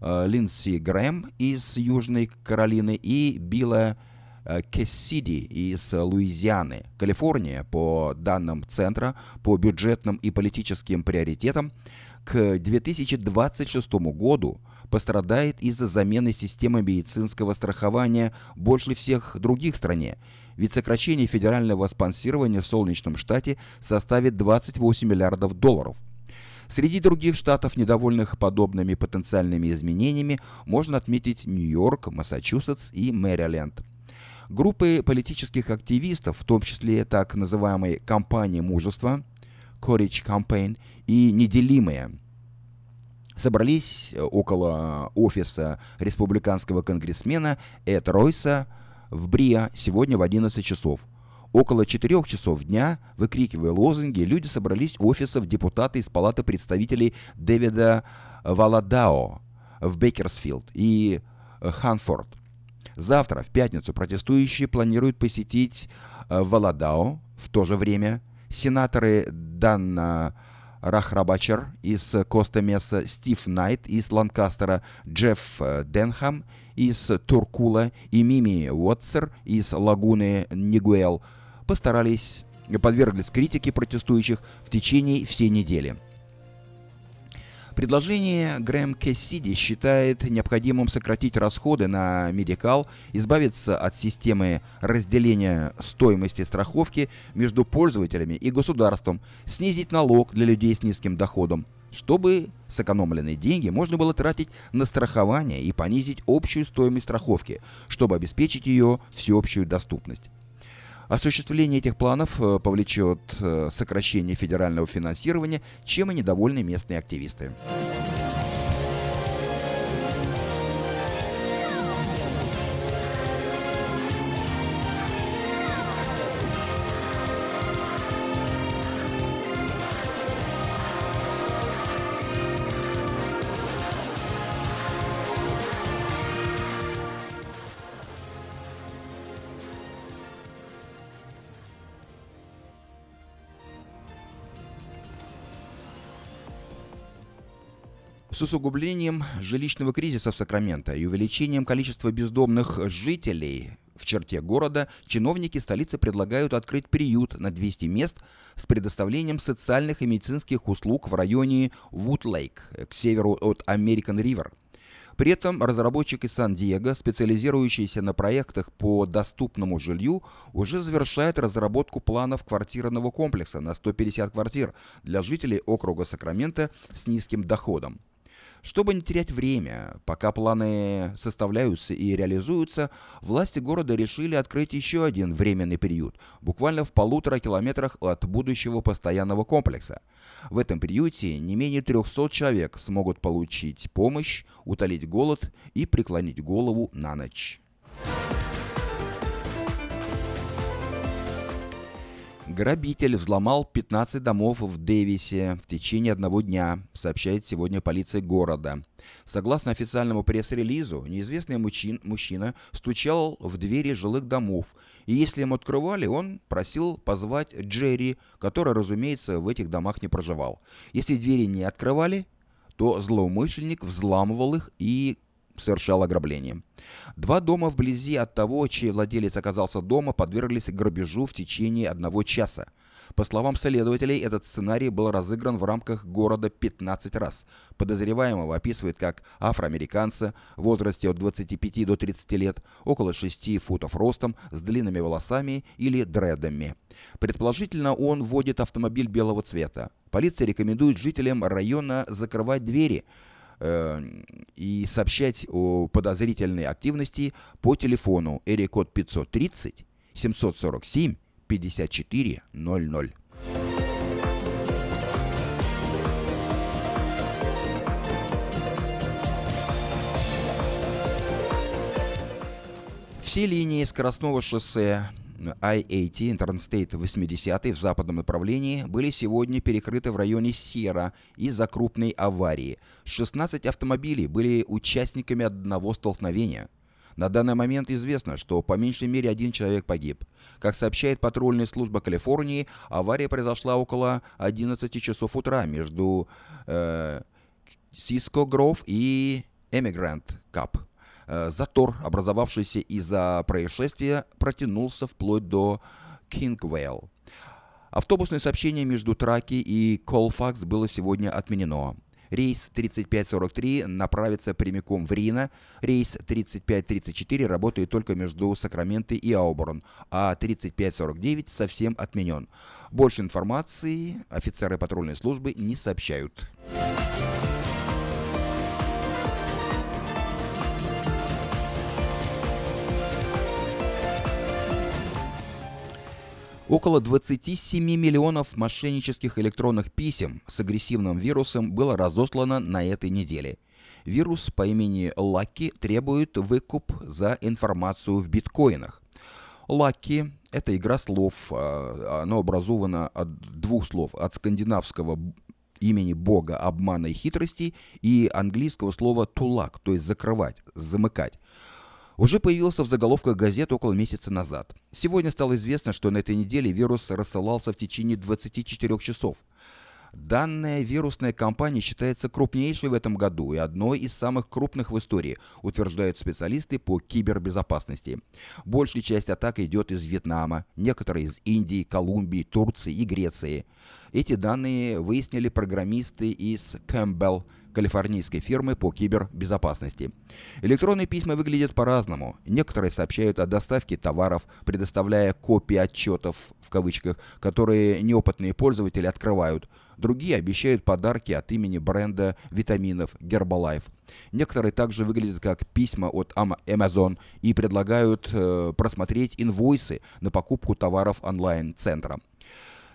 э, Линдси Грэм из Южной Каролины и Билла э, Кессиди из Луизианы. Калифорния, по данным Центра по бюджетным и политическим приоритетам, к 2026 году пострадает из-за замены системы медицинского страхования больше всех других в стране, ведь сокращение федерального спонсирования в Солнечном штате составит 28 миллиардов долларов. Среди других штатов, недовольных подобными потенциальными изменениями, можно отметить Нью-Йорк, Массачусетс и Мэриленд. Группы политических активистов, в том числе так называемой «Компания мужества», Courage Campaign и «Неделимые», собрались около офиса республиканского конгрессмена Эд Ройса в Бриа сегодня в 11 часов. Около 4 часов дня, выкрикивая лозунги, люди собрались у офисов депутата из Палаты представителей Дэвида Валадао в Бейкерсфилд и Ханфорд. Завтра, в пятницу, протестующие планируют посетить э, Валадао в то же время. Сенаторы Данна Рахрабачер из Коста Месса, Стив Найт из Ланкастера, Джефф э, Денхам из Турлока и Мими Уолтерс из Лагуны Нигуэл постарались, подверглись критике протестующих в течение всей недели. Предложение Грэм Кессиди считает необходимым сократить расходы на медикал, избавиться от системы разделения стоимости страховки между пользователями и государством, снизить налог для людей с низким доходом, чтобы сэкономленные деньги можно было тратить на страхование и понизить общую стоимость страховки, чтобы обеспечить ее всеобщую доступность. Осуществление этих планов э, повлечет э, сокращение федерального финансирования, чем и недовольны местные активисты. С усугублением жилищного кризиса в Сакраменто и увеличением количества бездомных жителей в черте города чиновники столицы предлагают открыть приют на 200 мест с предоставлением социальных и медицинских услуг в районе Вуд-Лейк к северу от American River. При этом разработчик из Сан-Диего, специализирующийся на проектах по доступному жилью, уже завершает разработку планов квартирного комплекса на 150 квартир для жителей округа Сакраменто с низким доходом. Чтобы не терять время, пока планы составляются и реализуются, власти города решили открыть еще один временный приют, буквально в полутора километрах от будущего постоянного комплекса. В этом приюте не менее 300 человек смогут получить помощь, утолить голод и преклонить голову на ночь. Грабитель взломал 15 домов в Дэвисе в течение одного дня, сообщает сегодня полиция города. Согласно официальному пресс-релизу, неизвестный мужчин, мужчина стучал в двери жилых домов, и если ему открывали, он просил позвать Джерри, который, разумеется, в этих домах не проживал. Если двери не открывали, то злоумышленник взламывал их и совершал ограбление. Два дома вблизи от того, чей владелец оказался дома, подверглись грабежу в течение одного часа. По словам следователей, этот сценарий был разыгран в рамках города 15 раз. Подозреваемого описывают как афроамериканца в возрасте от 25 до 30 лет, около 6 футов ростом, с длинными волосами или дредами. Предположительно, он водит автомобиль белого цвета. Полиция рекомендует жителям района закрывать двери, и сообщать о подозрительной активности по телефону эрикод 530 747 5400. Все линии скоростного шоссе I-80 Interstate 80 в западном направлении были сегодня перекрыты в районе Сера из-за крупной аварии. 16 автомобилей были участниками одного столкновения. На данный момент известно, что по меньшей мере один человек погиб. Как сообщает патрульная служба Калифорнии, авария произошла около 11 часов утра между э, Сиско Гров и Emigrant Gap. Э, затор, образовавшийся из-за происшествия, протянулся вплоть до Кингвейл. Автобусное сообщение между Траки и Колфакс было сегодня отменено. Рейс 3543 направится прямиком в Рино. Рейс 3534 работает только между Сакраменто и Ауборн, а 3549 совсем отменен. Больше информации офицеры патрульной службы не сообщают. Около 27 миллионов мошеннических электронных писем с агрессивным вирусом было разослано на этой неделе. Вирус по имени Лаки требует выкуп за информацию в биткоинах. Лаки – это игра слов, а, оно образовано от двух слов, от скандинавского имени бога обмана и хитрости и английского слова «тулак», то есть «закрывать», «замыкать» уже появился в заголовках газет около месяца назад. Сегодня стало известно, что на этой неделе вирус рассылался в течение 24 часов. Данная вирусная кампания считается крупнейшей в этом году и одной из самых крупных в истории, утверждают специалисты по кибербезопасности. Большая часть атак идет из Вьетнама, некоторые из Индии, Колумбии, Турции и Греции. Эти данные выяснили программисты из Campbell калифорнийской фирмы по кибербезопасности. Электронные письма выглядят по-разному. Некоторые сообщают о доставке товаров, предоставляя копии отчетов, в кавычках, которые неопытные пользователи открывают. Другие обещают подарки от имени бренда витаминов Herbalife. Некоторые также выглядят как письма от Amazon и предлагают э, просмотреть инвойсы на покупку товаров онлайн-центра.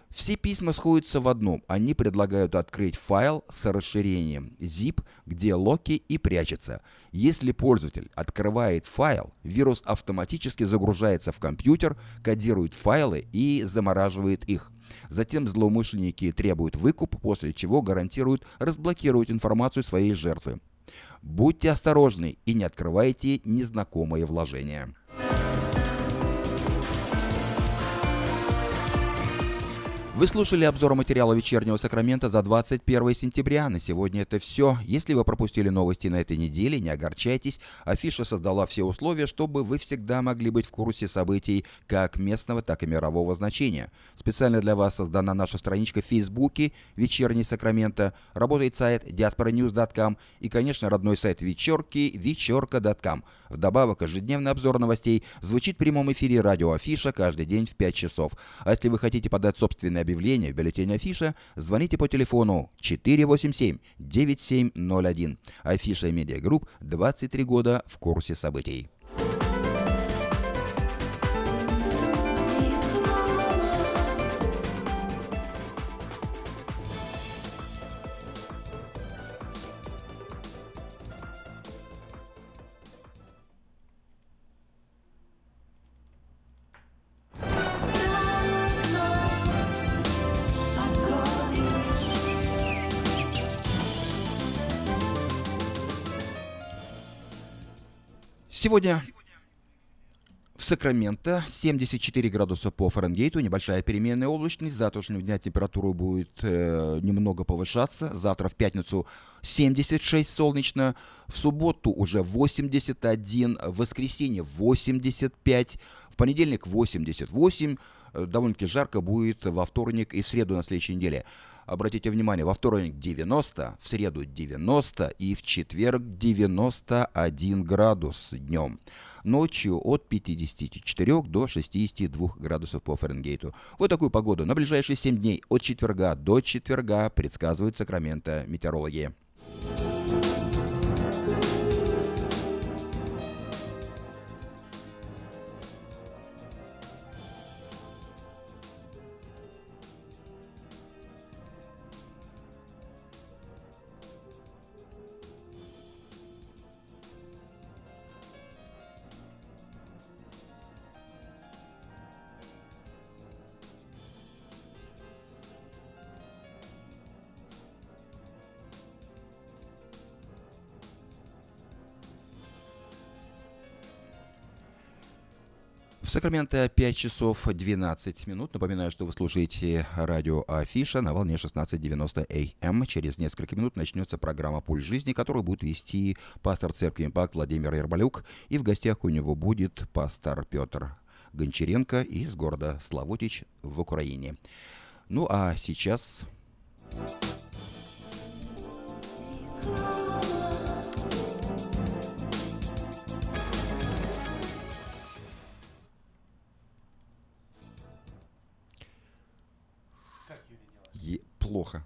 Все письма сходятся в одном. Они предлагают открыть файл с расширением zip, где локи и прячется. Если пользователь открывает файл, вирус автоматически загружается в компьютер, кодирует файлы и замораживает их. Затем злоумышленники требуют выкуп, после чего гарантируют разблокировать информацию своей жертвы. Будьте осторожны и не открывайте незнакомые вложения. Вы слушали обзор материала «Вечернего Сакрамента» за 21 сентября. На сегодня это все. Если вы пропустили новости на этой неделе, не огорчайтесь. Афиша создала все условия, чтобы вы всегда могли быть в курсе событий как местного, так и мирового значения. Специально для вас создана наша страничка в Фейсбуке «Вечерний Сакрамента», работает сайт diasporanews.com и, конечно, родной сайт вечерки вечерка.com. Вдобавок, ежедневный обзор новостей звучит в прямом эфире радио Афиша каждый день в 5 часов. А если вы хотите подать собственное объявление в бюллетене Афиша, звоните по телефону 487-9701. Афиша Медиа Групп 23 года в курсе событий. Сегодня в Сакраменто 74 градуса по Фаренгейту, небольшая переменная облачность. Завтрашнего дня температура будет э, немного повышаться. Завтра в пятницу 76 солнечно, в субботу уже 81, в воскресенье 85, в понедельник 88. Э, довольно-таки жарко будет во вторник и в среду на следующей неделе. Обратите внимание, во вторник 90, в среду 90 и в четверг 91 градус днем. Ночью от 54 до 62 градусов по Фаренгейту. Вот такую погоду на ближайшие 7 дней от четверга до четверга предсказывают Сакраменто метеорологи. Сакраменто 5 часов 12 минут. Напоминаю, что вы слушаете радио Афиша на волне 16.90 АМ. Через несколько минут начнется программа «Пульс жизни», которую будет вести пастор церкви «Импакт» Владимир Ермолюк. И в гостях у него будет пастор Петр Гончаренко из города Славутич в Украине. Ну а сейчас... Клиника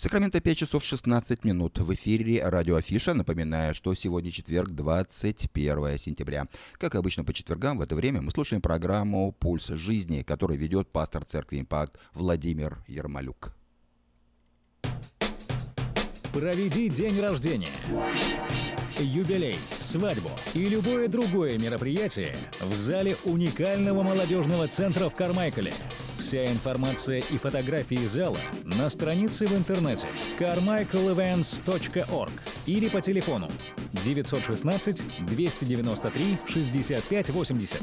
Сакраменто 5 часов 16 минут. В эфире радио Афиша. Напоминаю, что сегодня четверг, 21 сентября. Как обычно по четвергам в это время мы слушаем программу «Пульс жизни», которую ведет пастор церкви «Импакт» Владимир Ермолюк. Проведи день рождения, юбилей, свадьбу и любое другое мероприятие в зале уникального молодежного центра в Кармайкале. Вся информация и фотографии зала на странице в интернете carmichaelevents.org или по телефону 916 293 6580.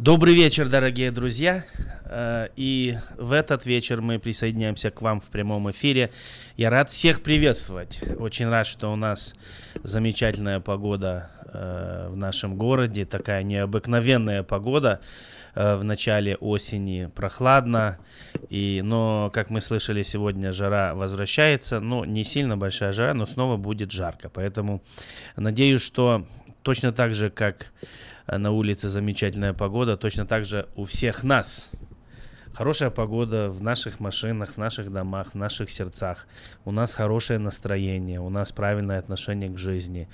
Добрый вечер, дорогие друзья. Э, и в этот вечер мы присоединяемся к вам в прямом эфире. Я рад всех приветствовать. Очень рад, что у нас замечательная погода э, в нашем городе, такая необыкновенная погода э, в начале осени, прохладно. И, но, как мы слышали, сегодня жара возвращается. Ну, не сильно большая жара, но снова будет жарко. Поэтому надеюсь, что точно так же, как на улице замечательная погода, точно так же у всех нас хорошая погода в наших машинах, в наших домах, в наших сердцах. У нас хорошее настроение, у нас правильное отношение к жизни.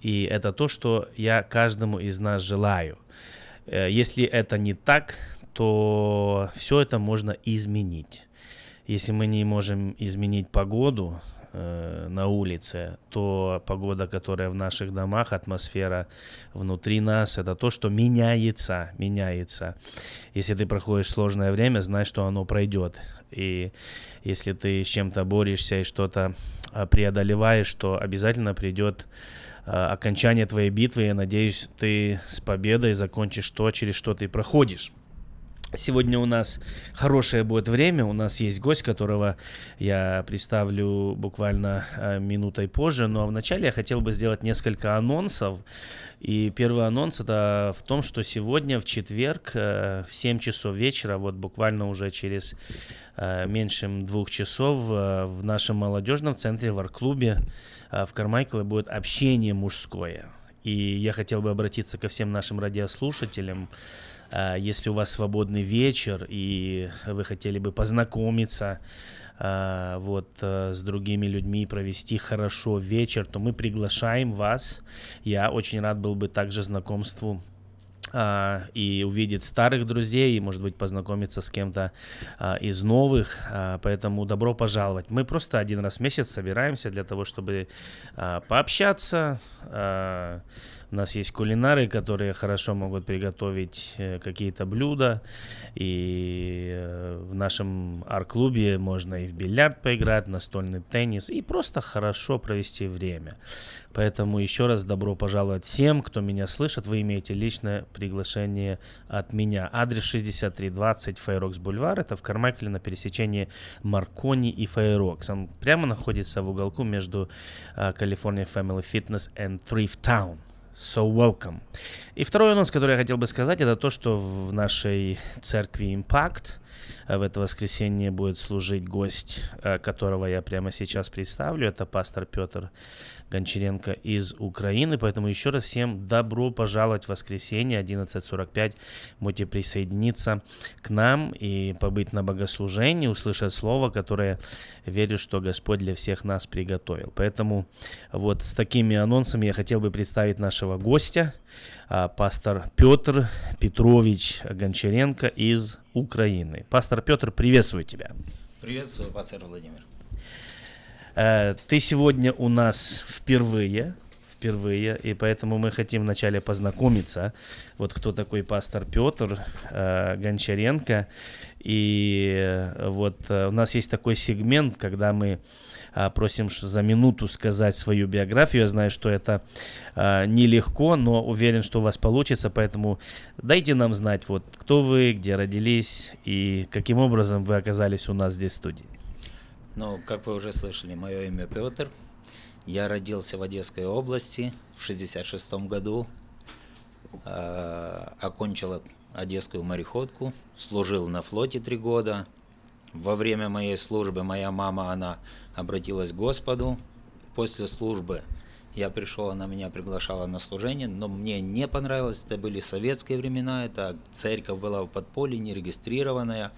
И это то, что я каждому из нас желаю. Э, если это не так, то все это можно изменить. Если мы не можем изменить погоду, э, на улице, то погода, которая в наших домах, атмосфера внутри нас, это то, что меняется, меняется. Если ты проходишь сложное время, знай, что оно пройдет. И если ты с чем-то борешься и что-то а, преодолеваешь, то обязательно придет а, окончание твоей битвы. Я надеюсь, ты с победой закончишь то, через что ты проходишь. Сегодня у нас хорошее будет время. У нас есть гость, которого я представлю буквально э, минутой позже. Но вначале я хотел бы сделать несколько анонсов. И первый анонс это в том, что сегодня в четверг э, в 7 часов вечера, вот буквально уже через э, меньше двух часов в нашем молодежном центре в арт-клубе в Кармайкле будет общение мужское. И я хотел бы обратиться ко всем нашим радиослушателям. А, если у вас свободный вечер и вы хотели бы познакомиться а, вот э, с другими людьми провести хорошо вечер, то мы приглашаем вас. Я очень рад был бы также знакомству а, и увидеть старых друзей, и, может быть, познакомиться с кем-то а, из новых. А, поэтому добро пожаловать. Мы просто один раз в месяц собираемся для того, чтобы пообщаться, у нас есть кулинары, которые хорошо могут приготовить э, какие-то блюда. И э, в нашем арт-клубе можно и в бильярд поиграть, настольный теннис, и просто хорошо провести время. Поэтому еще раз добро пожаловать всем, кто меня слышит. Вы имеете личное приглашение от меня. Адрес 6320 Фейрокс Бульвар. Это в Кармайкле на пересечении Маркони и Фейрокс. Он прямо находится в уголку между California Family Fitness and Thrift Town. So welcome. И второй анонс, который я хотел бы сказать, это то, что в нашей церкви Impact в это воскресенье будет служить гость, э, которого я прямо сейчас представлю. Это пастор Петр Гончаренко из Украины. Поэтому еще раз всем добро пожаловать в воскресенье 11.45. Можете присоединиться к нам и побыть на богослужении, услышать слово, которое верю, что Господь для всех нас приготовил. Поэтому вот с такими анонсами я хотел бы представить нашего гостя, пастор Петр Петрович Гончаренко из Украины. Пастор Петр, приветствую тебя. Приветствую, пастор Владимир. Э, ты сегодня у нас впервые, впервые, и поэтому мы хотим вначале познакомиться. Вот кто такой пастор Петр э, Гончаренко. И э, вот э, у нас есть такой сегмент, когда мы э, просим за минуту сказать свою биографию. Я знаю, что это э, нелегко, но уверен, что у вас получится. Поэтому дайте нам знать, вот кто вы, где родились и каким образом вы оказались у нас здесь в студии. Ну, как вы уже слышали, мое имя Петр. Я родился в Одесской области в 66 году. Э, окончил Одесскую мореходку, служил на флоте три года. Во время моей службы моя мама, она обратилась к Господу. После службы я пришел, она меня приглашала на служение, но мне не понравилось, это были советские времена, это церковь была в подполье, нерегистрированная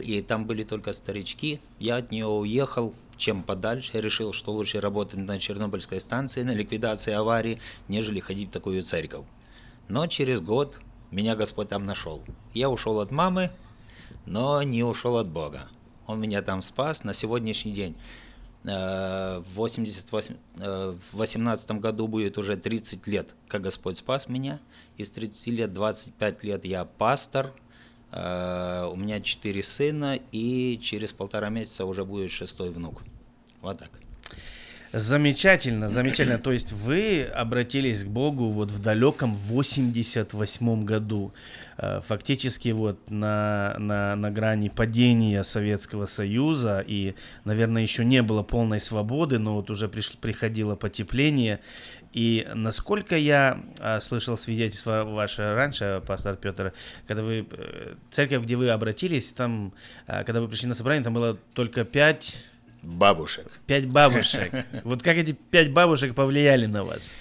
и там были только старички. Я от нее уехал, чем подальше. Решил, что лучше работать на Чернобыльской станции, на ликвидации аварии, нежели ходить в такую церковь. Но через год меня Господь там нашел. Я ушел от мамы, но не ушел от Бога. Он меня там спас на сегодняшний день. Э, в 88, э, в 18 году будет уже 30 лет, как Господь спас меня. Из 30 лет 25 лет я пастор, Э, у меня четыре сына, и через полтора месяца уже будет шестой внук. Вот так. Замечательно, замечательно. То есть вы обратились к Богу вот в далеком 88 году. Э, фактически вот на, на, на грани падения Советского Союза, и, наверное, еще не было полной свободы, но вот уже приш, приходило потепление. И насколько я а, слышал свидетельство ваше раньше, пастор Петр, когда вы, э, церковь, где вы обратились, там, когда вы пришли на собрание, там было только пять Бабушек. Пять бабушек. Вот как эти пять бабушек повлияли на вас?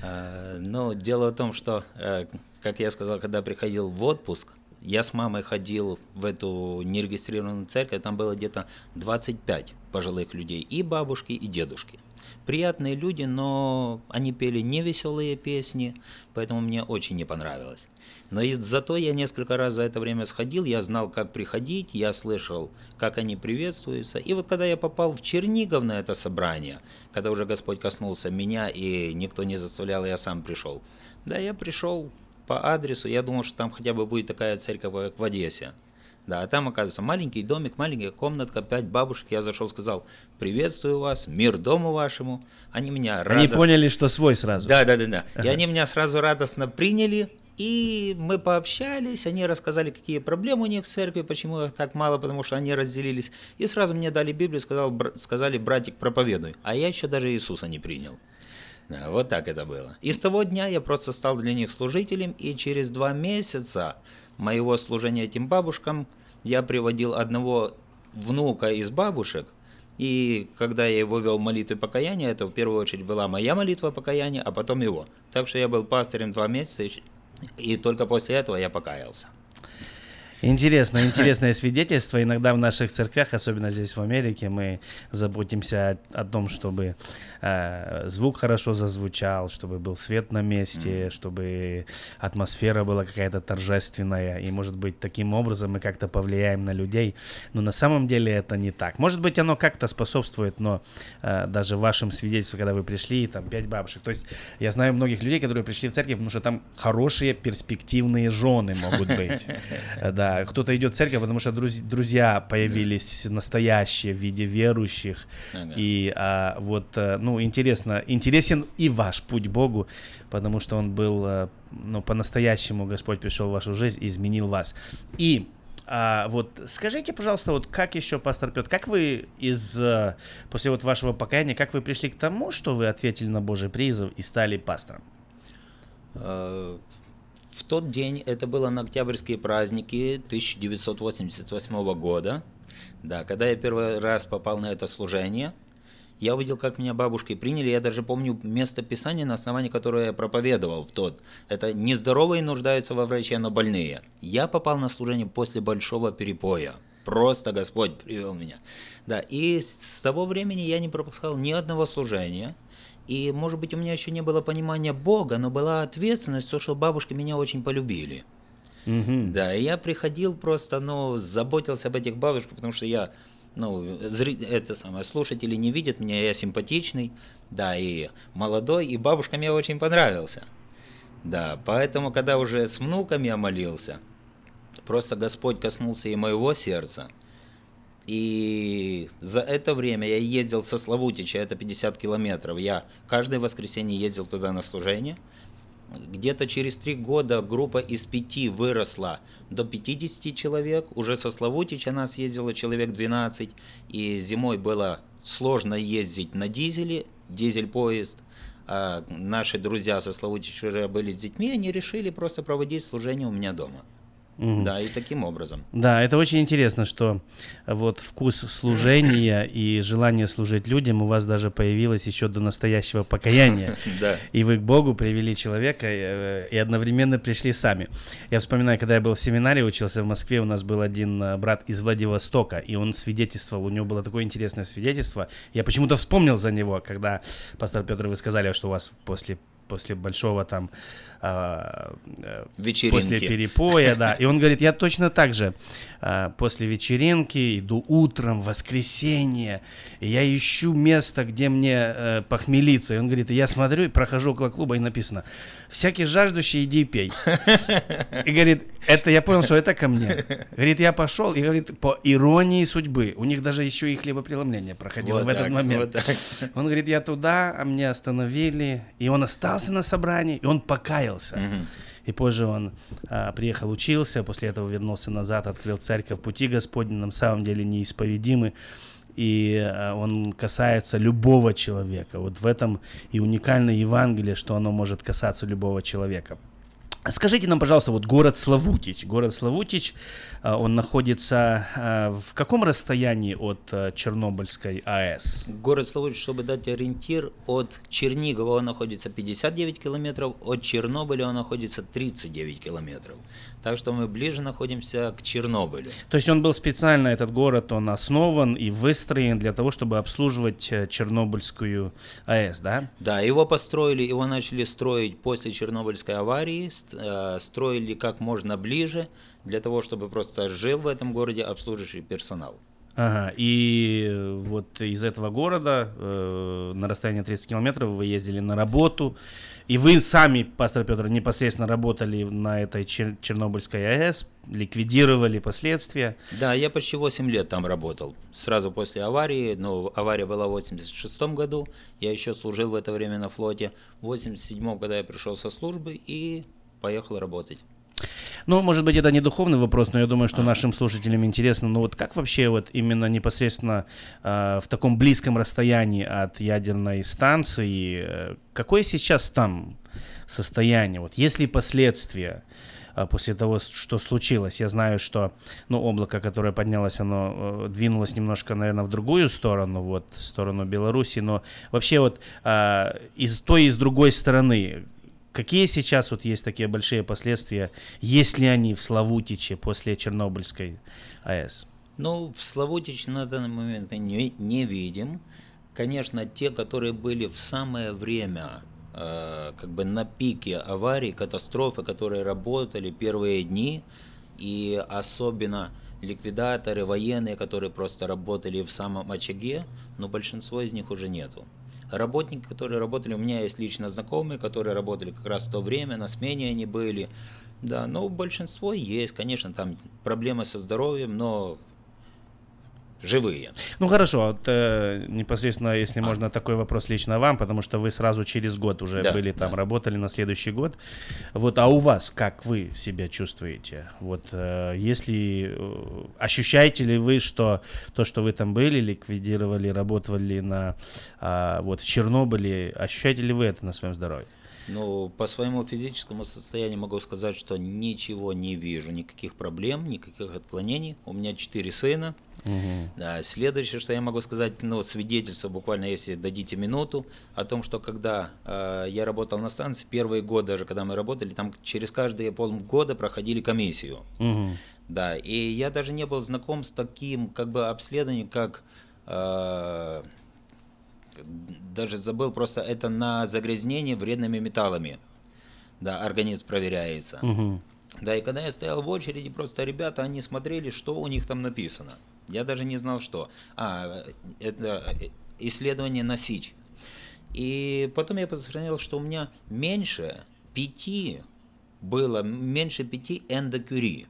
А, ну, дело в том, что, э, как я сказал, когда приходил в отпуск, я с мамой ходил в эту нерегистрированную церковь, там было где-то 25 пожилых людей, и бабушки, и дедушки. Приятные люди, но они пели не веселые песни, поэтому мне очень не понравилось. Но зато я несколько раз за это время сходил, я знал, как приходить, я слышал, как они приветствуются. И вот когда я попал в Чернигов на это собрание, когда уже Господь коснулся меня и никто не заставлял, я сам пришел. Да, я пришел по адресу, я думал, что там хотя бы будет такая церковь, как в Одессе. Да, а там, оказывается, маленький домик, маленькая комнатка, пять бабушек. Я зашел, сказал, приветствую вас, мир дому вашему. Они меня радостно... Они поняли, что свой сразу. Да, да, да, да. Ага. И они меня сразу радостно приняли. И мы пообщались, они рассказали, какие проблемы у них в церкви, почему их так мало, потому что они разделились. И сразу мне дали Библию, сказал, сказали, братик, проповедуй. А я еще даже Иисуса не принял. Вот так это было. И с того дня я просто стал для них служителем, и через два месяца моего служения этим бабушкам я приводил одного внука из бабушек, и когда я его вел молитвы покаяния, это в первую очередь была моя молитва покаяния, а потом его. Так что я был пастырем два месяца, и только после этого я покаялся. Интересно, интересное свидетельство. Иногда в наших церквях, особенно здесь в Америке, мы заботимся о, о том, чтобы э, звук хорошо зазвучал, чтобы был свет на месте, mm-hmm. чтобы атмосфера была какая-то торжественная. И, может быть, таким образом мы как-то повлияем на людей. Но на самом деле это не так. Может быть, оно как-то способствует, но э, даже в вашем свидетельстве, когда вы пришли, там пять бабушек. То есть я знаю многих людей, которые пришли в церковь, потому что там хорошие перспективные жены могут быть. Да, кто-то идет в церковь, потому что друз- друзья появились настоящие в виде верующих. И а, вот, э, ну, интересно, интересен и ваш путь Богу, потому что он был, э, ну, по-настоящему Господь пришел в вашу жизнь и изменил вас. И а, вот скажите, пожалуйста, вот как еще, пастор Петр, как вы из э, после вот вашего покаяния, как вы пришли к тому, что вы ответили на Божий призыв и стали пастором? В тот день, это было на октябрьские праздники 1988 года, да, когда я первый раз попал на это служение, я увидел, как меня бабушки приняли. Я даже помню место писания, на основании которого я проповедовал в тот. Это «Нездоровые нуждаются во враче, но больные». Я попал на служение после большого перепоя. Просто Господь привел меня. Да, и с того времени я не пропускал ни одного служения – и, может быть, у меня еще не было понимания Бога, но была ответственность, то, что бабушки меня очень полюбили. Mm-hmm. Да, и я приходил просто, ну, заботился об этих бабушках, потому что я, ну, зри... это самое, слушатели не видят меня, я симпатичный, да, и молодой, и бабушка мне очень понравился. Да, поэтому, когда уже с внуками я молился, просто Господь коснулся и моего сердца – и за это время я ездил со Славутича, это 50 километров. Я каждое воскресенье ездил туда на служение. Где-то через три года группа из пяти выросла до 50 человек. Уже со Славутича нас ездило человек 12. И зимой было сложно ездить на дизеле, дизель-поезд. А наши друзья со Славутича были с детьми, они решили просто проводить служение у меня дома. Угу. Да, и таким образом. Да, это очень интересно, что вот вкус служения и желание служить людям у вас даже появилось еще до настоящего покаяния. Да. И вы к Богу привели человека э, и одновременно пришли сами. Я вспоминаю, когда я был в семинаре, учился в Москве, у нас был один э, брат из Владивостока, и он свидетельствовал, у него было такое интересное свидетельство. Я почему-то вспомнил за него, когда, пастор Петр, вы сказали, что у вас после после большого там Вечеринки. после перепоя, да. И он говорит, я точно так же а, после вечеринки иду утром, в воскресенье, и я ищу место, где мне э, похмелиться. И он говорит, я смотрю и прохожу около клуба, и написано, всякий жаждущий, иди и пей. И говорит, это я понял, что это ко мне. Говорит, я пошел, и говорит, по иронии судьбы, у них даже еще и хлебопреломление проходило Вот в этот так, момент. вот так. Он говорит, я туда, а меня остановили. И он остался на собрании, и он покаялся. И позже он а, приехал, учился, после этого вернулся назад, открыл церковь пути Господни, на самом деле неисповедимы. И а, он касается любого человека. Вот в этом и уникальное Евангелие, что оно может касаться любого человека. Скажите нам, пожалуйста, вот город Славутич. Город Славутич, а, он находится а, в каком расстоянии от а, Чернобыльской АЭС? Город Славутич, чтобы дать ориентир, от Чернигова он находится 59 километров, от Чернобыля он находится 39 километров. Так что мы ближе находимся к Чернобылю. То есть он был специально, этот город, он основан и выстроен для того, чтобы обслуживать э, Чернобыльскую АЭС, да? Да, его построили, его начали строить после Чернобыльской аварии, э, строили как можно ближе, для того, чтобы просто жил в этом городе обслуживающий персонал. Ага, и э, вот из этого города э, на расстоянии 30 километров вы ездили на работу, и вы сами, пастор Петр, непосредственно работали на этой Чер- Чернобыльской АЭС, ликвидировали последствия. Да, я почти 8 лет там работал. Сразу после аварии, ну, авария была в 86 году, я еще служил в это время на флоте. В 87 когда я пришел со службы и поехал работать. Ну, может быть, это не духовный вопрос, но я думаю, что нашим слушателям интересно, ну вот как вообще вот именно непосредственно э, в таком близком расстоянии от ядерной станции, э, какое сейчас там состояние? Вот есть ли последствия э, после того, что случилось? Я знаю, что, ну, облако, которое поднялось, оно э, двинулось немножко, наверное, в другую сторону, вот, в сторону Беларуси, но вообще вот э, из той и с другой стороны, Какие сейчас вот есть такие большие последствия, есть ли они в Славутиче после Чернобыльской АЭС? Ну, в Славутич на данный момент не, не видим. Конечно, те, которые были в самое время, э, как бы на пике аварии, катастрофы, которые работали первые дни, и особенно ликвидаторы, военные, которые просто работали в самом очаге, но большинство из них уже нету. Работники, которые работали, у меня есть лично знакомые, которые работали как раз в то время, на смене они были. Да, но большинство есть, конечно, там проблемы со здоровьем, но живые. Ну хорошо, вот, э, непосредственно, если можно, такой вопрос лично вам, потому что вы сразу через год уже Да, были там, да. работали на следующий год. Вот, а у вас как вы себя чувствуете? Вот, э, если э, ощущаете ли вы, что то, что вы там были, ликвидировали, работали на а, вот в Чернобыле, ощущаете ли вы это на своем здоровье? Ну, по своему физическому состоянию могу сказать, что ничего не вижу, никаких проблем, никаких отклонений. У меня четыре сына. Да, следующее, что я могу сказать, ну, свидетельство, буквально, если дадите минуту, о том, что когда э, я работал на станции, первый год даже, когда мы работали, там через каждые полгода проходили комиссию. Мгм. Да, и я даже не был знаком с таким как бы обследованием, как э, даже забыл просто это на загрязнение вредными металлами. Да, организм проверяется. Мгм. Да, и когда я стоял в очереди, просто ребята, они смотрели, что у них там написано. Я даже не знал, что. А, это исследование на СИЧ. И потом я посмотрел, что у меня меньше пяти было, меньше пяти эндокюри.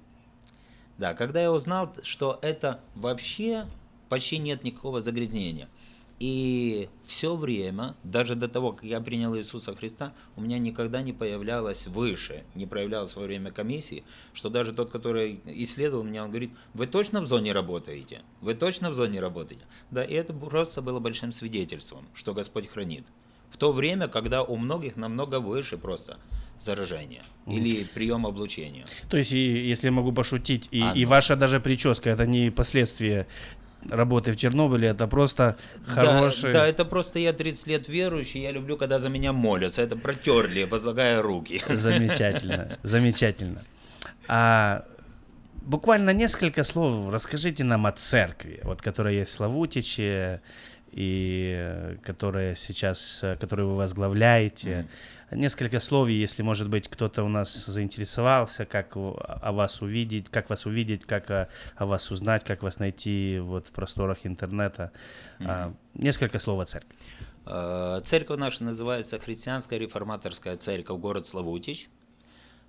Да, когда я узнал, что это вообще почти нет никакого загрязнения. И все время, даже до того, как я принял Иисуса Христа, у меня никогда не появлялось выше, не проявлялось во время комиссии, что даже тот, который исследовал меня, он говорит, вы точно в зоне работаете? Вы точно в зоне работаете? Да, и это просто было большим свидетельством, что Господь хранит. В то время, когда у многих намного выше просто заражение или прием облучения. То есть, и, если я могу пошутить, и, А, и ну. ваша даже прическа, это не последствия работы в Чернобыле, это просто Да, хороший... Да, это просто я 30 лет верующий, я люблю, когда за меня молятся. Это протерли, возлагая руки. Замечательно, замечательно. А буквально несколько слов расскажите нам о церкви, вот которая есть в Славутиче, и э, которая сейчас, э, которую вы возглавляете. Mm-hmm. Несколько слов, если, может быть, кто-то у нас заинтересовался, как о вас увидеть, как вас увидеть, как о, о вас узнать, как вас найти вот в просторах интернета. Mm-hmm. Несколько слов о церкви. Церковь наша называется Христианская реформаторская церковь город Славутич.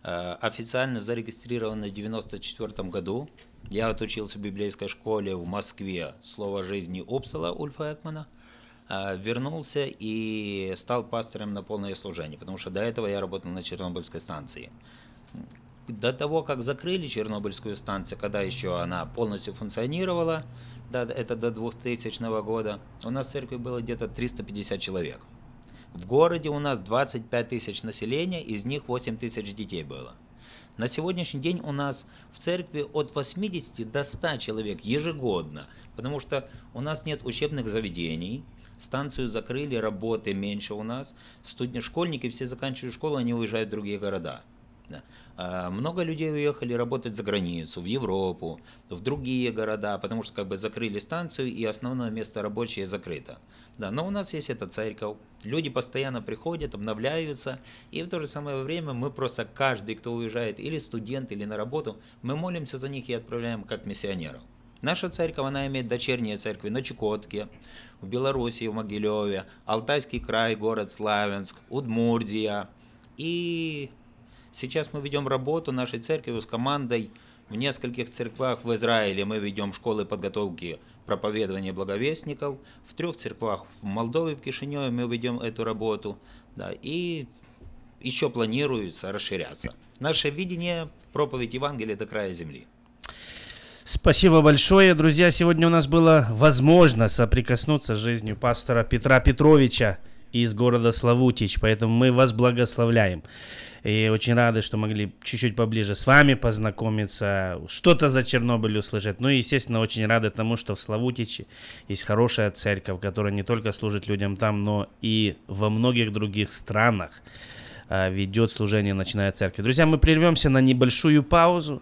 Официально зарегистрирована в 1994 году. Я отучился в библейской школе в Москве «Слово жизни» Упсала Ульфа Экмана. А, вернулся и стал пастором на полное служение, потому что до этого я работал на Чернобыльской станции. До того, как закрыли Чернобыльскую станцию, когда еще она полностью функционировала, это до 2000 года, у нас в церкви было где-то 350 человек. В городе у нас 25 тысяч населения, из них 8 тысяч детей было. На сегодняшний день у нас в церкви от 80 до 100 человек ежегодно, потому что у нас нет учебных заведений, станцию закрыли, работы меньше у нас, студенты, школьники все заканчивают школу, они уезжают в другие города. Да. Много людей уехали работать за границу, в Европу, в другие города, потому что как бы закрыли станцию и основное место рабочее закрыто. Да, но у нас есть эта церковь, люди постоянно приходят, обновляются, и в то же самое время мы просто каждый, кто уезжает, или студент, или на работу, мы молимся за них и отправляем как миссионеров. Наша церковь, она имеет дочерние церкви на Чукотке, в Белоруссии, в Могилеве, Алтайский край, город Славянск, Удмурдия. И сейчас мы ведем работу нашей церкви с командой в нескольких церквах в Израиле мы ведем школы подготовки проповедования благовестников. В трех церквах в Молдове, в Кишиневе мы ведем эту работу. Да, и еще планируется расширяться. Наше видение – проповедь Евангелия до края земли. Спасибо большое, друзья. Сегодня у нас было возможно соприкоснуться с жизнью пастора Петра Петровича из города Славутич, поэтому мы вас благословляем. И очень рады, что могли чуть-чуть поближе с вами познакомиться, что-то за Чернобыль услышать. Ну и, естественно, очень рады тому, что в Славутиче есть хорошая церковь, которая не только служит людям там, но и во многих других странах а, ведет служение «Ночная церковь». Друзья, мы прервемся на небольшую паузу.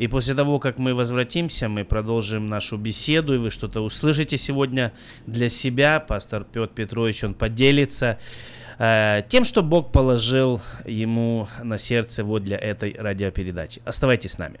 И после того, как мы возвратимся, мы продолжим нашу беседу, и вы что-то услышите сегодня для себя. Пастор Петр Петрович, он поделится э, тем, что Бог положил ему на сердце вот для этой радиопередачи. Оставайтесь с нами.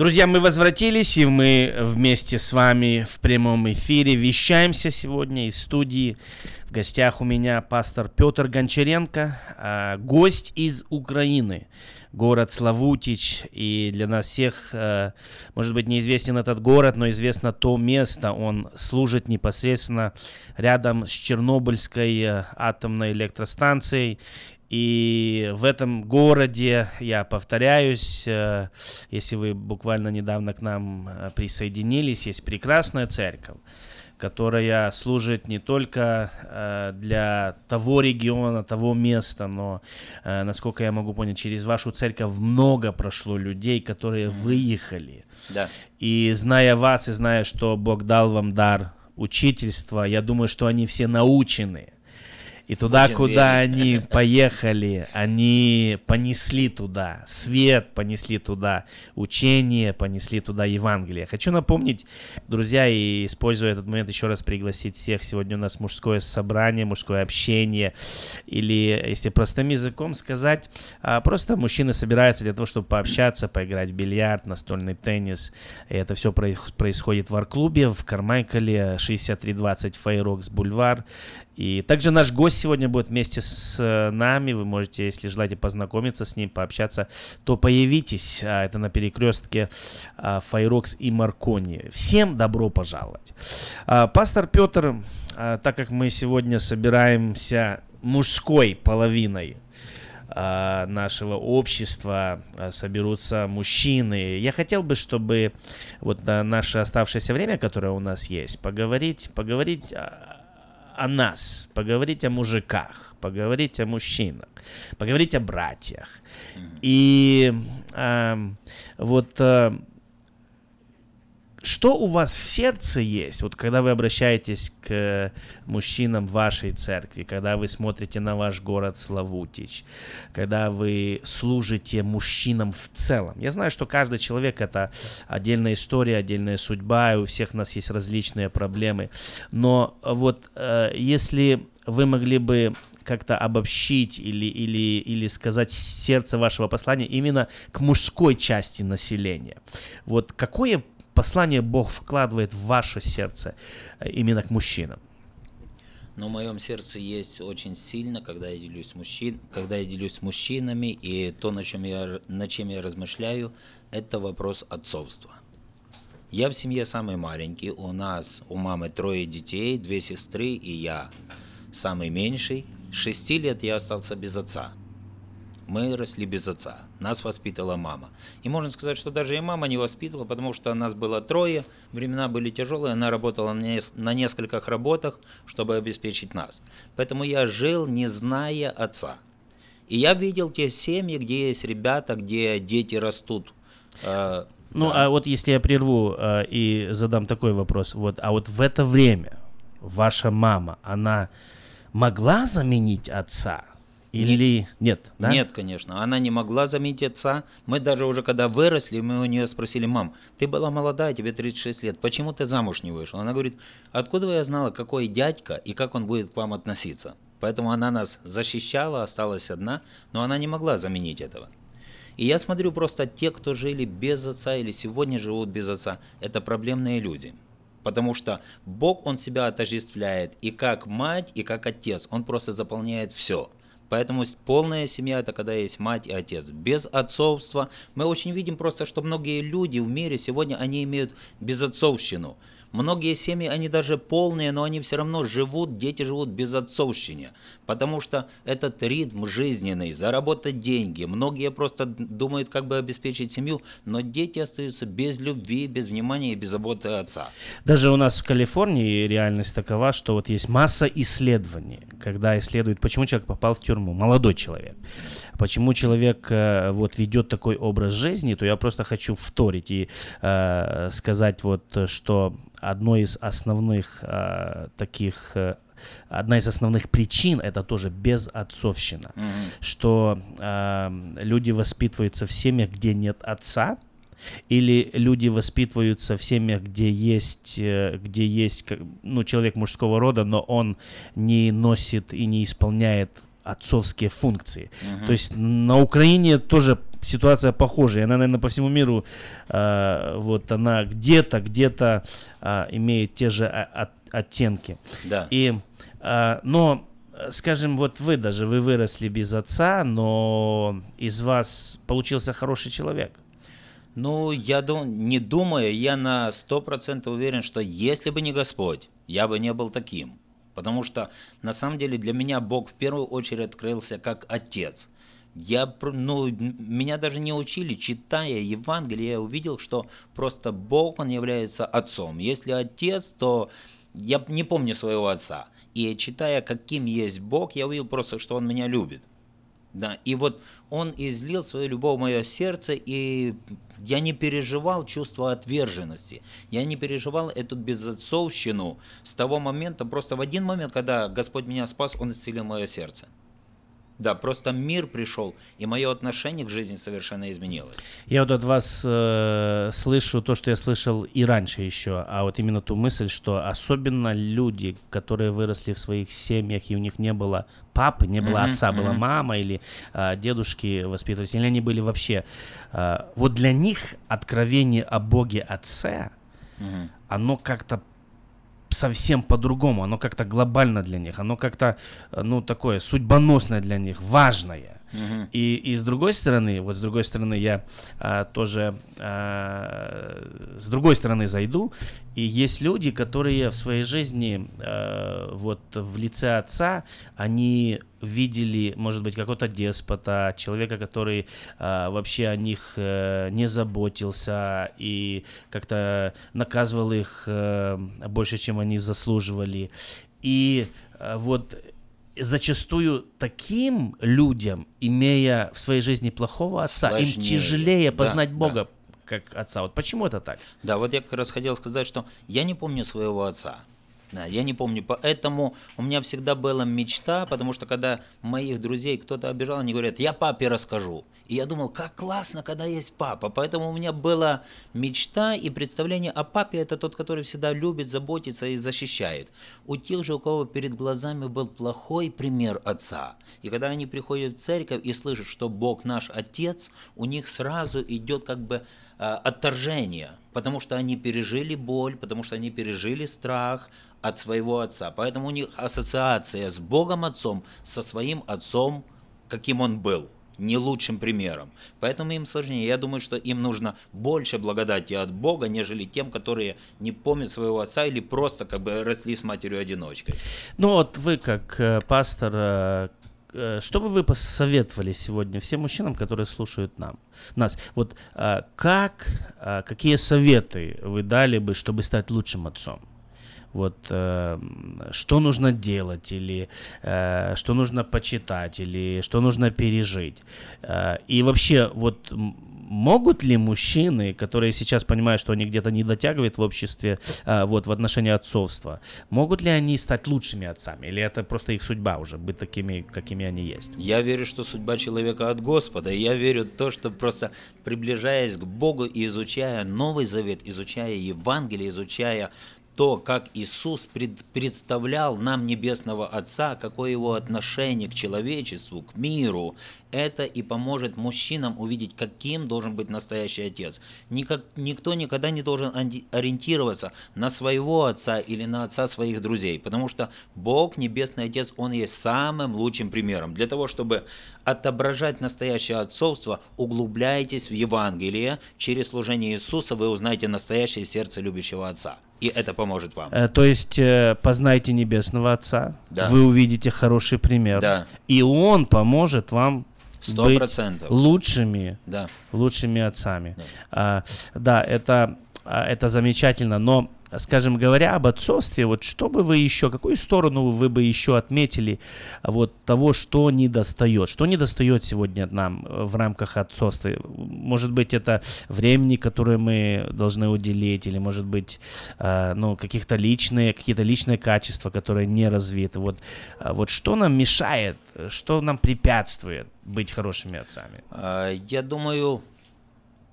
Друзья, мы возвратились, и мы вместе с вами в прямом эфире вещаемся сегодня из студии. В гостях у меня пастор Петр Гончаренко, а, гость из Украины, город Славутич. И для нас всех, а, может быть, неизвестен этот город, но известно то место. Он служит непосредственно рядом с Чернобыльской а, атомной электростанцией. И в этом городе, я повторяюсь, э, если вы буквально недавно к нам э, присоединились, есть прекрасная церковь, которая служит не только э, для того региона, того места, но, насколько я могу понять, через вашу церковь много прошло людей, которые выехали. Да. И зная вас, и зная, что Бог дал вам дар учительства, я думаю, что они все научены И туда, Будем куда верить. они поехали, они понесли туда свет, понесли туда учение, понесли туда Евангелие. Хочу напомнить, друзья, и используя этот момент еще раз пригласить всех. Сегодня у нас мужское собрание, мужское общение. Или, если простым языком сказать, а, просто мужчины собираются для того, чтобы пообщаться, поиграть в бильярд, настольный теннис. И это все происходит в арт-клубе в Кармайкале, 6320 Фейрокс Бульвар. И также наш гость сегодня будет вместе с э, нами. Вы можете, если желаете познакомиться с ним, пообщаться, то появитесь. А, Это на перекрестке а, Файрокс и Маркони. Всем добро пожаловать. А, Пастор Петр, так как мы сегодня собираемся мужской половиной нашего общества соберутся мужчины. Я хотел бы, чтобы вот на наше оставшееся время, которое у нас есть, поговорить, поговорить о, нас, поговорить о мужиках, поговорить о мужчинах, поговорить о братьях. И ам, вот а, что у вас в сердце есть, вот когда вы обращаетесь к э, мужчинам вашей церкви, когда вы смотрите на ваш город Славутич, когда вы служите мужчинам в целом? Я знаю, что каждый человек это отдельная история, отдельная судьба, и у всех нас есть различные проблемы. Но вот э, если вы могли бы как-то обобщить или, или, или сказать сердце вашего послания именно к мужской части населения. Вот какое послание Бог вкладывает в ваше сердце э, именно к мужчинам? Но в моем сердце есть очень сильно, когда я делюсь, мужчин, когда я делюсь с мужчинами, и то, на чем, я, на чем я размышляю, это вопрос отцовства. Я в семье самый маленький, у нас, у мамы трое детей, две сестры и я самый меньший. Шести лет я остался без отца. Мы росли без отца. Нас воспитала мама. И можно сказать, что даже и мама не воспитывала, потому что нас было трое, времена были тяжелые, она работала на, нес- на нескольких работах, чтобы обеспечить нас. Поэтому я жил, не зная отца. И я видел те семьи, где есть ребята, где дети растут. э, Ну, да. а вот если я прерву э, и задам такой вопрос, вот, а вот в это время ваша мама, она могла заменить отца? Или нет? да? Нет, конечно, она не могла заменить отца. Мы даже уже когда выросли, мы у нее спросили, мам, ты была молодая, тебе 36 лет, почему ты замуж не вышла? Она говорит, откуда я знала, какой дядька и как он будет к вам относиться? Поэтому она нас защищала, осталась одна, но она не могла заменить этого. И я смотрю просто те, кто жили без отца или сегодня живут без отца, это проблемные люди. Потому что Бог, Он себя отождествляет и как мать, и как отец. Он просто заполняет все. Поэтому полная семья это когда есть мать и отец. Без отцовства мы очень видим просто, что многие люди в мире сегодня они имеют безотцовщину. Многие семьи, они даже полные, но они все равно живут, дети живут без отцовщины. Потому что этот ритм жизненный, заработать деньги. Многие просто думают, как бы обеспечить семью, но дети остаются без любви, без внимания и без заботы отца. Даже у нас в Калифорнии реальность такова, что вот есть масса исследований, когда исследуют, почему человек попал в тюрьму, молодой человек, почему человек э, вот ведет такой образ жизни, то я просто хочу вторить и э, сказать вот, что одно из основных э, таких э, Одна из основных причин это тоже безотцовщина, что э, люди воспитываются в семьях, где нет отца, или люди воспитываются в семьях, где есть, э, где есть ну, человек мужского рода, но он не носит и не исполняет отцовские функции. То есть на Украине тоже ситуация похожая. Она, наверное, по всему миру, э, вот она где-то, где-то э, имеет те же о- от- оттенки. Да. И, а, но, э, скажем, вот вы даже, вы выросли без отца, но из вас получился хороший человек. Ну, я дум- не думаю, я на 100% уверен, что если бы не Господь, я бы не был таким. Потому что на самом деле для меня Бог в первую очередь открылся как Отец. Я, ну, меня даже не учили, читая Евангелие, я увидел, что просто Бог, Он является Отцом. Если Отец, то я не помню своего Отца. И читая, каким есть Бог, я увидел просто, что Он меня любит. Да, и вот он излил свою любовь в мое сердце, и я не переживал чувство отверженности, я не переживал эту безотцовщину с того момента, просто в один момент, когда Господь меня спас, Он исцелил мое сердце. Да, просто мир пришел, и мое отношение к жизни совершенно изменилось. Я вот от вас э, слышу то, что я слышал и раньше еще, а вот именно ту мысль, что особенно люди, которые выросли в своих семьях, и у них не было папы, не было mm-hmm, отца, mm-hmm. была мама или э, дедушки воспитывались, или они были вообще... Э, вот для них откровение о Боге Отце, mm-hmm. оно как-то совсем по-другому, оно как-то глобально для них, оно как-то, э, ну, такое судьбоносное для них, важное. Uh-huh. И, и с другой стороны, вот с другой стороны я а, тоже а, с другой стороны зайду, и есть люди, которые в своей жизни а, вот в лице отца, они видели, может быть, какого-то деспота, человека, который а, вообще о них а, не заботился и как-то наказывал их а, больше, чем они заслуживали. И а, вот зачастую таким людям, имея в своей жизни плохого отца, Сложнее. им тяжелее познать да, Бога. Да. Как отца. Вот почему это так? Да, вот я как раз хотел сказать, что я не помню своего отца. Да, я не помню, поэтому у меня всегда была мечта, потому что когда моих друзей кто-то обижал, они говорят, я папе расскажу. И я думал, как классно, когда есть папа. Поэтому у меня была мечта и представление о папе, это тот, который всегда любит, заботится и защищает. У тех же, у кого перед глазами был плохой пример отца. И когда они приходят в церковь и слышат, что Бог наш Отец, у них сразу идет как бы отторжение, потому что они пережили боль, потому что они пережили страх, от своего отца. Поэтому у них ассоциация с Богом Отцом, со своим отцом, каким он был, не лучшим примером. Поэтому им сложнее. Я думаю, что им нужно больше благодати от Бога, нежели тем, которые не помнят своего отца или просто как бы росли с матерью-одиночкой. Ну вот вы как э, пастор, э, э, что бы вы посоветовали сегодня всем мужчинам, которые слушают нам, нас? Вот э, как, э, какие советы вы дали бы, чтобы стать лучшим отцом? вот э, что нужно делать или э, что нужно почитать или что нужно пережить. Э, и вообще вот могут ли мужчины, которые сейчас понимают, что они где-то не дотягивают в обществе, э, вот в отношении отцовства, могут ли они стать лучшими отцами или это просто их судьба уже быть такими, какими они есть? Я верю, что судьба человека от Господа. Я верю в то, что просто приближаясь к Богу и изучая Новый Завет, изучая Евангелие, изучая то, как Иисус пред, представлял нам Небесного Отца, какое его отношение к человечеству, к миру, это и поможет мужчинам увидеть, каким должен быть настоящий отец. Никак, никто никогда не должен ориентироваться на своего отца или на отца своих друзей, потому что Бог, Небесный Отец, Он есть самым лучшим примером. Для того, чтобы отображать настоящее отцовство, углубляйтесь в Евангелие. Через служение Иисуса вы узнаете настоящее сердце любящего Отца. И это поможет вам. Э, то есть э, познайте Небесного Отца, да. вы увидите хороший пример, да. и Он поможет вам 100%. быть лучшими, да. лучшими отцами. Да, а, да это, а, это замечательно, но скажем говоря об отцовстве, вот что бы вы еще, какую сторону вы бы еще отметили вот того, что не достает, что не достает сегодня нам в рамках отцовства? Может быть, это времени, которое мы должны уделить, или может быть, э, ну, каких-то личные, какие-то личные качества, которые не развиты. Вот, а вот что нам мешает, что нам препятствует быть хорошими отцами? Я думаю,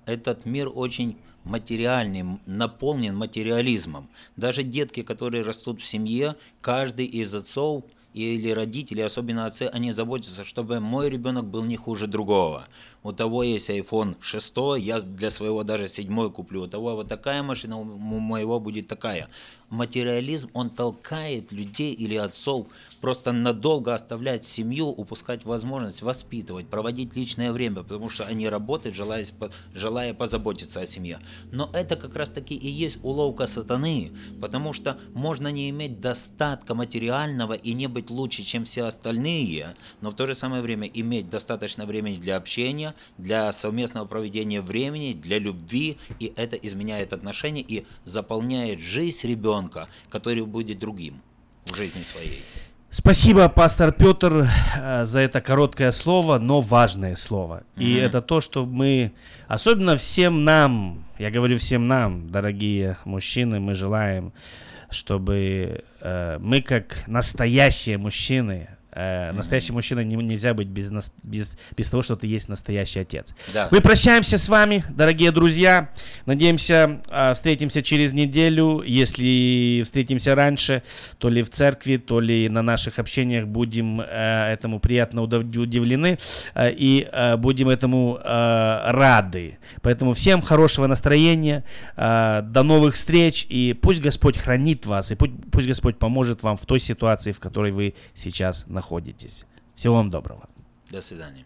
этот мир очень материальный, наполнен материализмом. Даже детки, которые растут в семье, каждый из отцов или родители, особенно отцы, они заботятся, чтобы мой ребенок был не хуже другого. У того есть iPhone 6, я для своего даже 7 куплю. У того вот такая машина, у моего будет такая. Материализм, он толкает людей или отцов просто надолго оставлять семью, упускать возможность воспитывать, проводить личное время, потому что они работают, желая, желая позаботиться о семье. Но это как раз таки и есть уловка сатаны, потому что можно не иметь достатка материального и не быть лучше, чем все остальные, но в то же самое время иметь достаточно времени для общения, для совместного проведения времени, для любви, и это изменяет отношения и заполняет жизнь ребенка, который будет другим в жизни своей. Спасибо, пастор Петр, э, за это короткое слово, но важное слово. Mm-hmm. И это то, что мы, особенно всем нам, я говорю всем нам, дорогие мужчины, мы желаем, чтобы э, мы как настоящие мужчины, Э, настоящий мужчина не, нельзя быть без, без, без того, что ты есть настоящий отец. Да. Мы прощаемся с вами, дорогие друзья. Надеемся, э, встретимся через неделю. Если встретимся раньше, то ли в церкви, то ли на наших общениях будем э, этому приятно удивлены э, и э, будем этому э, рады. Поэтому всем хорошего настроения, э, до новых встреч и пусть Господь хранит вас и пусть, пусть Господь поможет вам в той ситуации, в которой вы сейчас находитесь находитесь. Всего вам доброго. До свидания.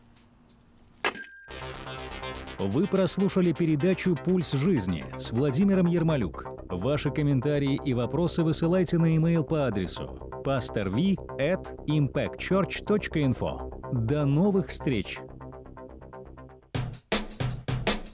Вы прослушали передачу «Пульс жизни» с Владимиром Ермолюк. Ваши комментарии и вопросы высылайте на e-mail по адресу pastorv at impactchurch.info. До новых встреч!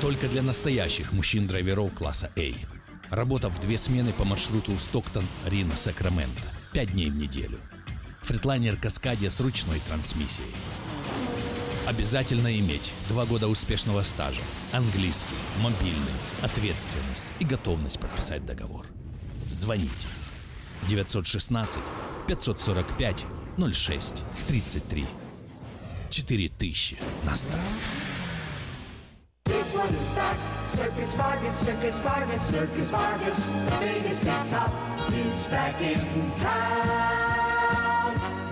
Только для настоящих мужчин-драйверов класса A. Работа в две смены по маршруту Стоктон, Рина, Сакраменто. Пять дней в неделю. Фритлайнер Каскадия с ручной трансмиссией. Обязательно иметь два года успешного стажа, английский, мобильный, ответственность и готовность подписать договор. Звоните 916 545 06 33 4000 на старт. Fun is back. Circus Vargas, Circus Vargas, Circus Vargas. The biggest big top, is back in town.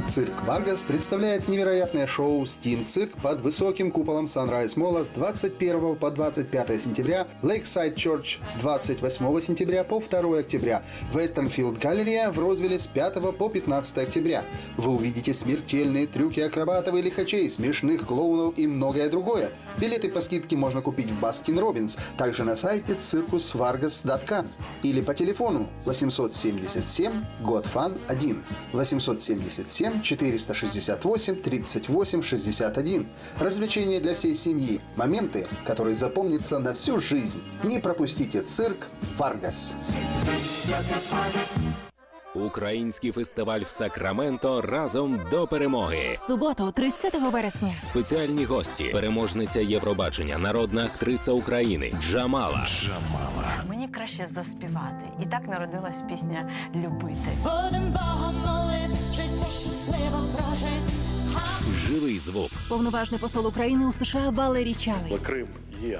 Цирк Варгас представляет невероятное шоу «Steam Цирк» под высоким куполом Sunrise Mall а с 21 по 25 сентября, Lakeside Church с 28 сентября по 2 октября, Westfield Галерея в Розвилле с 5 по 15 октября. Вы увидите смертельные трюки акробатов и лихачей, смешных клоунов и многое другое. Билеты по скидке можно купить в Baskin Robbins, также на сайте circusvargas.com или по телефону 877 GOT FUN 1 877 468 38 61. Развлечения для всей семьи. Моменты, которые запомнятся на всю жизнь. Не пропустите цирк «Фаргас». Український фестиваль в Сакраменто разом до перемоги. Суботу, 30 вересня. Спеціальні гості, переможниця Євробачення, народна актриса України Джамала. Джамала. Мені краще заспівати. І так народилась пісня Любити. Будем Богом молити, життя щасливо прожити. Живий звук. Повноважний посол України у США Валерій Чалий. Крим є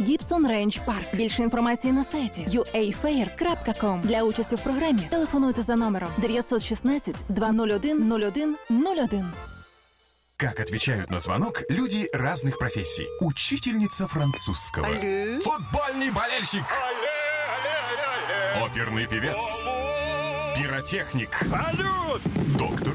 Гібсон Рейндж Парк. Більше інформації на сайті uafair.com. Для участі в програмі телефонуйте за номером 916 201 01 01. Как отвечают на звонок люди разных профессий. Учительница французского. Футбольный болельщик. Оперный певец. Пиротехник. Доктор.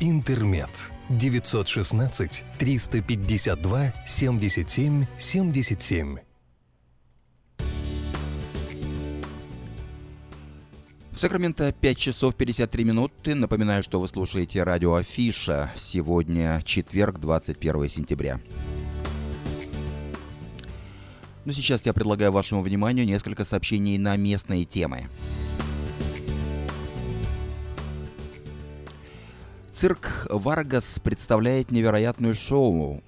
«Интермед». 916 352 77 77. В Сакраменто 5 часов 53 минуты. Напоминаю, что вы слушаете радио Афиша. Сегодня четверг, 21 сентября. Но сейчас я предлагаю вашему вниманию несколько сообщений на местные темы. Цирк Варгас представляет невероятную шоу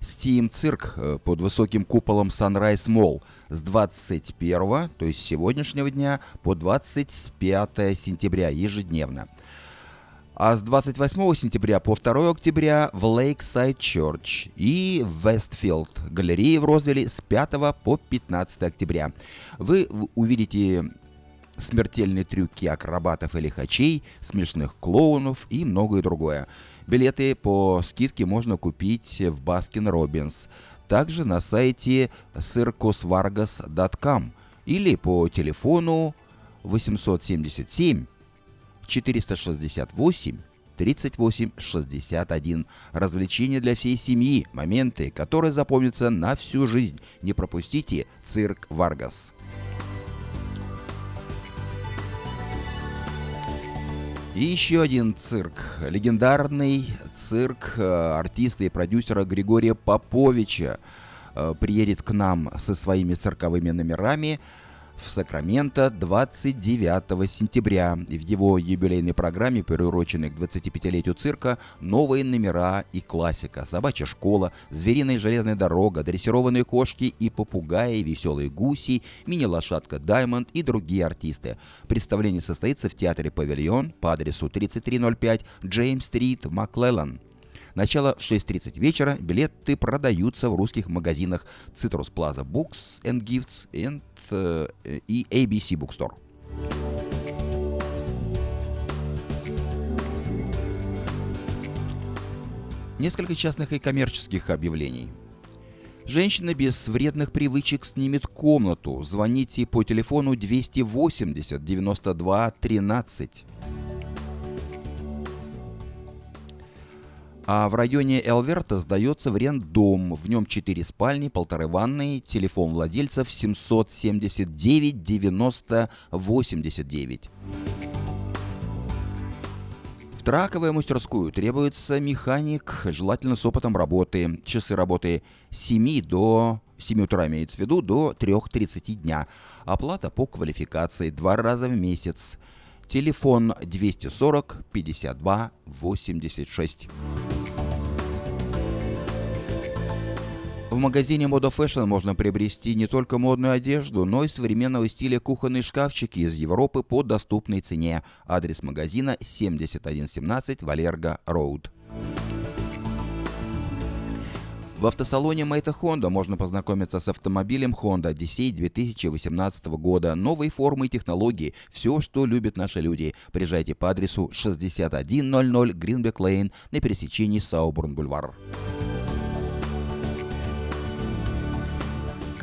Steam Цирк э, под высоким куполом Sunrise Mall с 21, то есть сегодняшнего дня, по 25 сентября ежедневно. А с 28 сентября по 2 октября в Lakeside Church и Westfield галереи в Розвилле с 5 по 15 октября. Вы увидите смертельные трюки акробатов и лихачей, смешных клоунов и многое другое. Билеты по скидке можно купить в Baskin Robbins, также на сайте circusvargas.com или по телефону 877 468 38 61. Развлечения для всей семьи, моменты, которые запомнятся на всю жизнь. Не пропустите цирк Варгас. И еще один цирк. Легендарный цирк э, артиста и продюсера Григория Поповича э, приедет к нам со своими цирковыми номерами в Сакраменто 29 сентября. В его юбилейной программе, приуроченной к 25-летию цирка, новые номера и классика. Собачья школа, звериная железная дорога, дрессированные кошки и попугаи, веселые гуси, мини-лошадка Даймонд и другие артисты. Представление состоится в театре «Павильон» по адресу 3305 Джеймс-стрит, Маклеллан. Начало в 6.30 вечера. Билеты продаются в русских магазинах Citrus Plaza Books and Gifts and, э, и ABC Bookstore. Несколько частных и коммерческих объявлений. Женщина без вредных привычек снимет комнату. Звоните по телефону 280 92 13. А в районе Элверта сдается в аренду дом. В нем 4 спальни, полторы ванной. Телефон владельцев 779 90 89. траковую мастерскую требуется механик, желательно с опытом работы. Часы работы с 7 до 7 утра имеется в виду до 3.30 дня. Оплата по квалификации два раза в месяц. Телефон 240 52 86. В магазине Moda Fashion можно приобрести не только модную одежду, но и современного стиля кухонные шкафчики из Европы по доступной цене. Адрес магазина 7117 Валерго Роуд. В автосалоне Мэйта Honda можно познакомиться с автомобилем Honda Odyssey 2018 года. Новые формы и технологии. Все, что любят наши люди. Приезжайте по адресу 6100 Гринбек Лейн на пересечении Сауборн-Бульвар.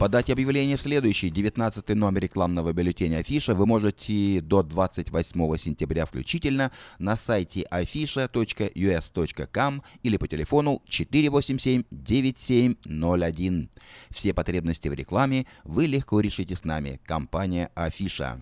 Подать объявление в следующий, 19 номер рекламного бюллетеня Афиша вы можете до 28 сентября включительно на сайте afisha.us.com или по телефону 487-9701. Все потребности в рекламе вы легко решите с нами. Компания Афиша.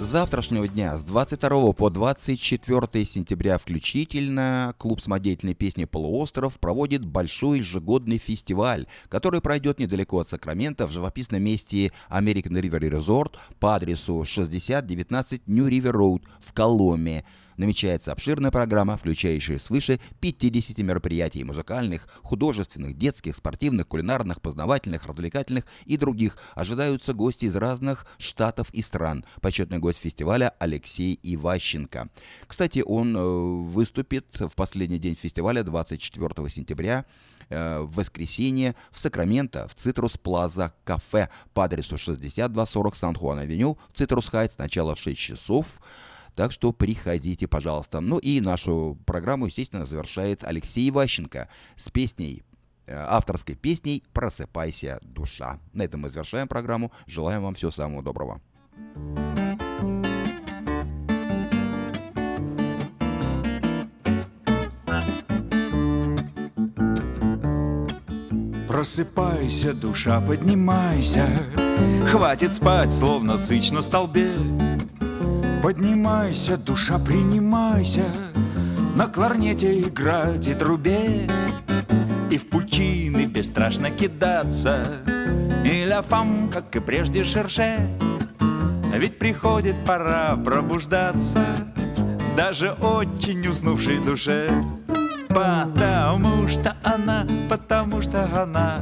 С завтрашнего дня, с 22 по 24 сентября включительно, клуб самодеятельной песни «Полуостров» проводит большой ежегодный фестиваль, который пройдет недалеко от Сакрамента в живописном месте American River Resort по адресу 6019 New River Road в Коломе намечается обширная программа, включающая свыше 50 мероприятий музыкальных, художественных, детских, спортивных, кулинарных, познавательных, развлекательных и других. Ожидаются гости из разных штатов и стран. Почетный гость фестиваля Алексей Иващенко. Кстати, он э, выступит в последний день фестиваля 24 сентября э, в воскресенье в Сакраменто в Citrus Plaza Cafe по адресу 6240 Сан-Хуан-Авеню в Цитрус Хайтс. Начало в 6 часов. Так что приходите, пожалуйста. Ну и нашу программу, естественно, завершает Алексей Ващенко с песней э, авторской песней «Просыпайся, душа». На этом мы завершаем программу. Желаем вам всего самого доброго. Просыпайся, душа, поднимайся Хватит спать, словно сыч на столбе Поднимайся, душа, принимайся. На кларнете играть и трубе. И в пучины бесстрашно кидаться. И ляфам, как и прежде, шерше. Ведь приходит пора пробуждаться. Даже очень уснувшей душе. Потому что она, потому что она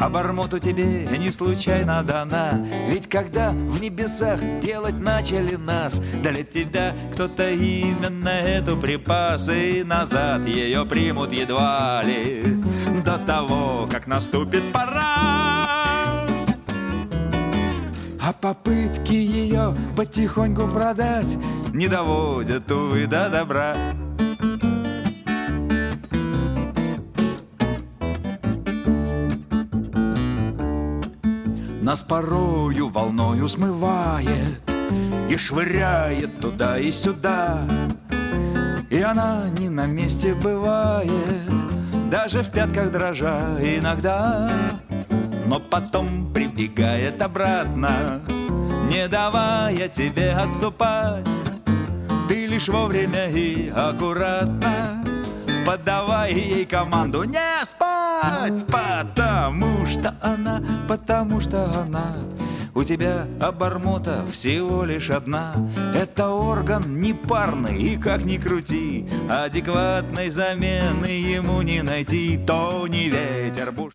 Обормоту тебе не случайно дана. Ведь когда в небесах делать начали нас Для тебя кто-то именно эту припас И назад ее примут едва ли До того, как наступит пора. А попытки ее потихоньку продать Не доводят, увы, до добра Нас порою волною смывает И швыряет туда и сюда. И она не на месте бывает Даже в пятках дрожа иногда. Но потом прибегает обратно Не давая тебе отступать. Ты лишь вовремя и аккуратно Подавай ей команду. Не спать Потому что она, потому что она. У тебя обормота всего лишь одна. Это орган непарный и как ни крути Адекватной замены ему не найти. То не ветер буш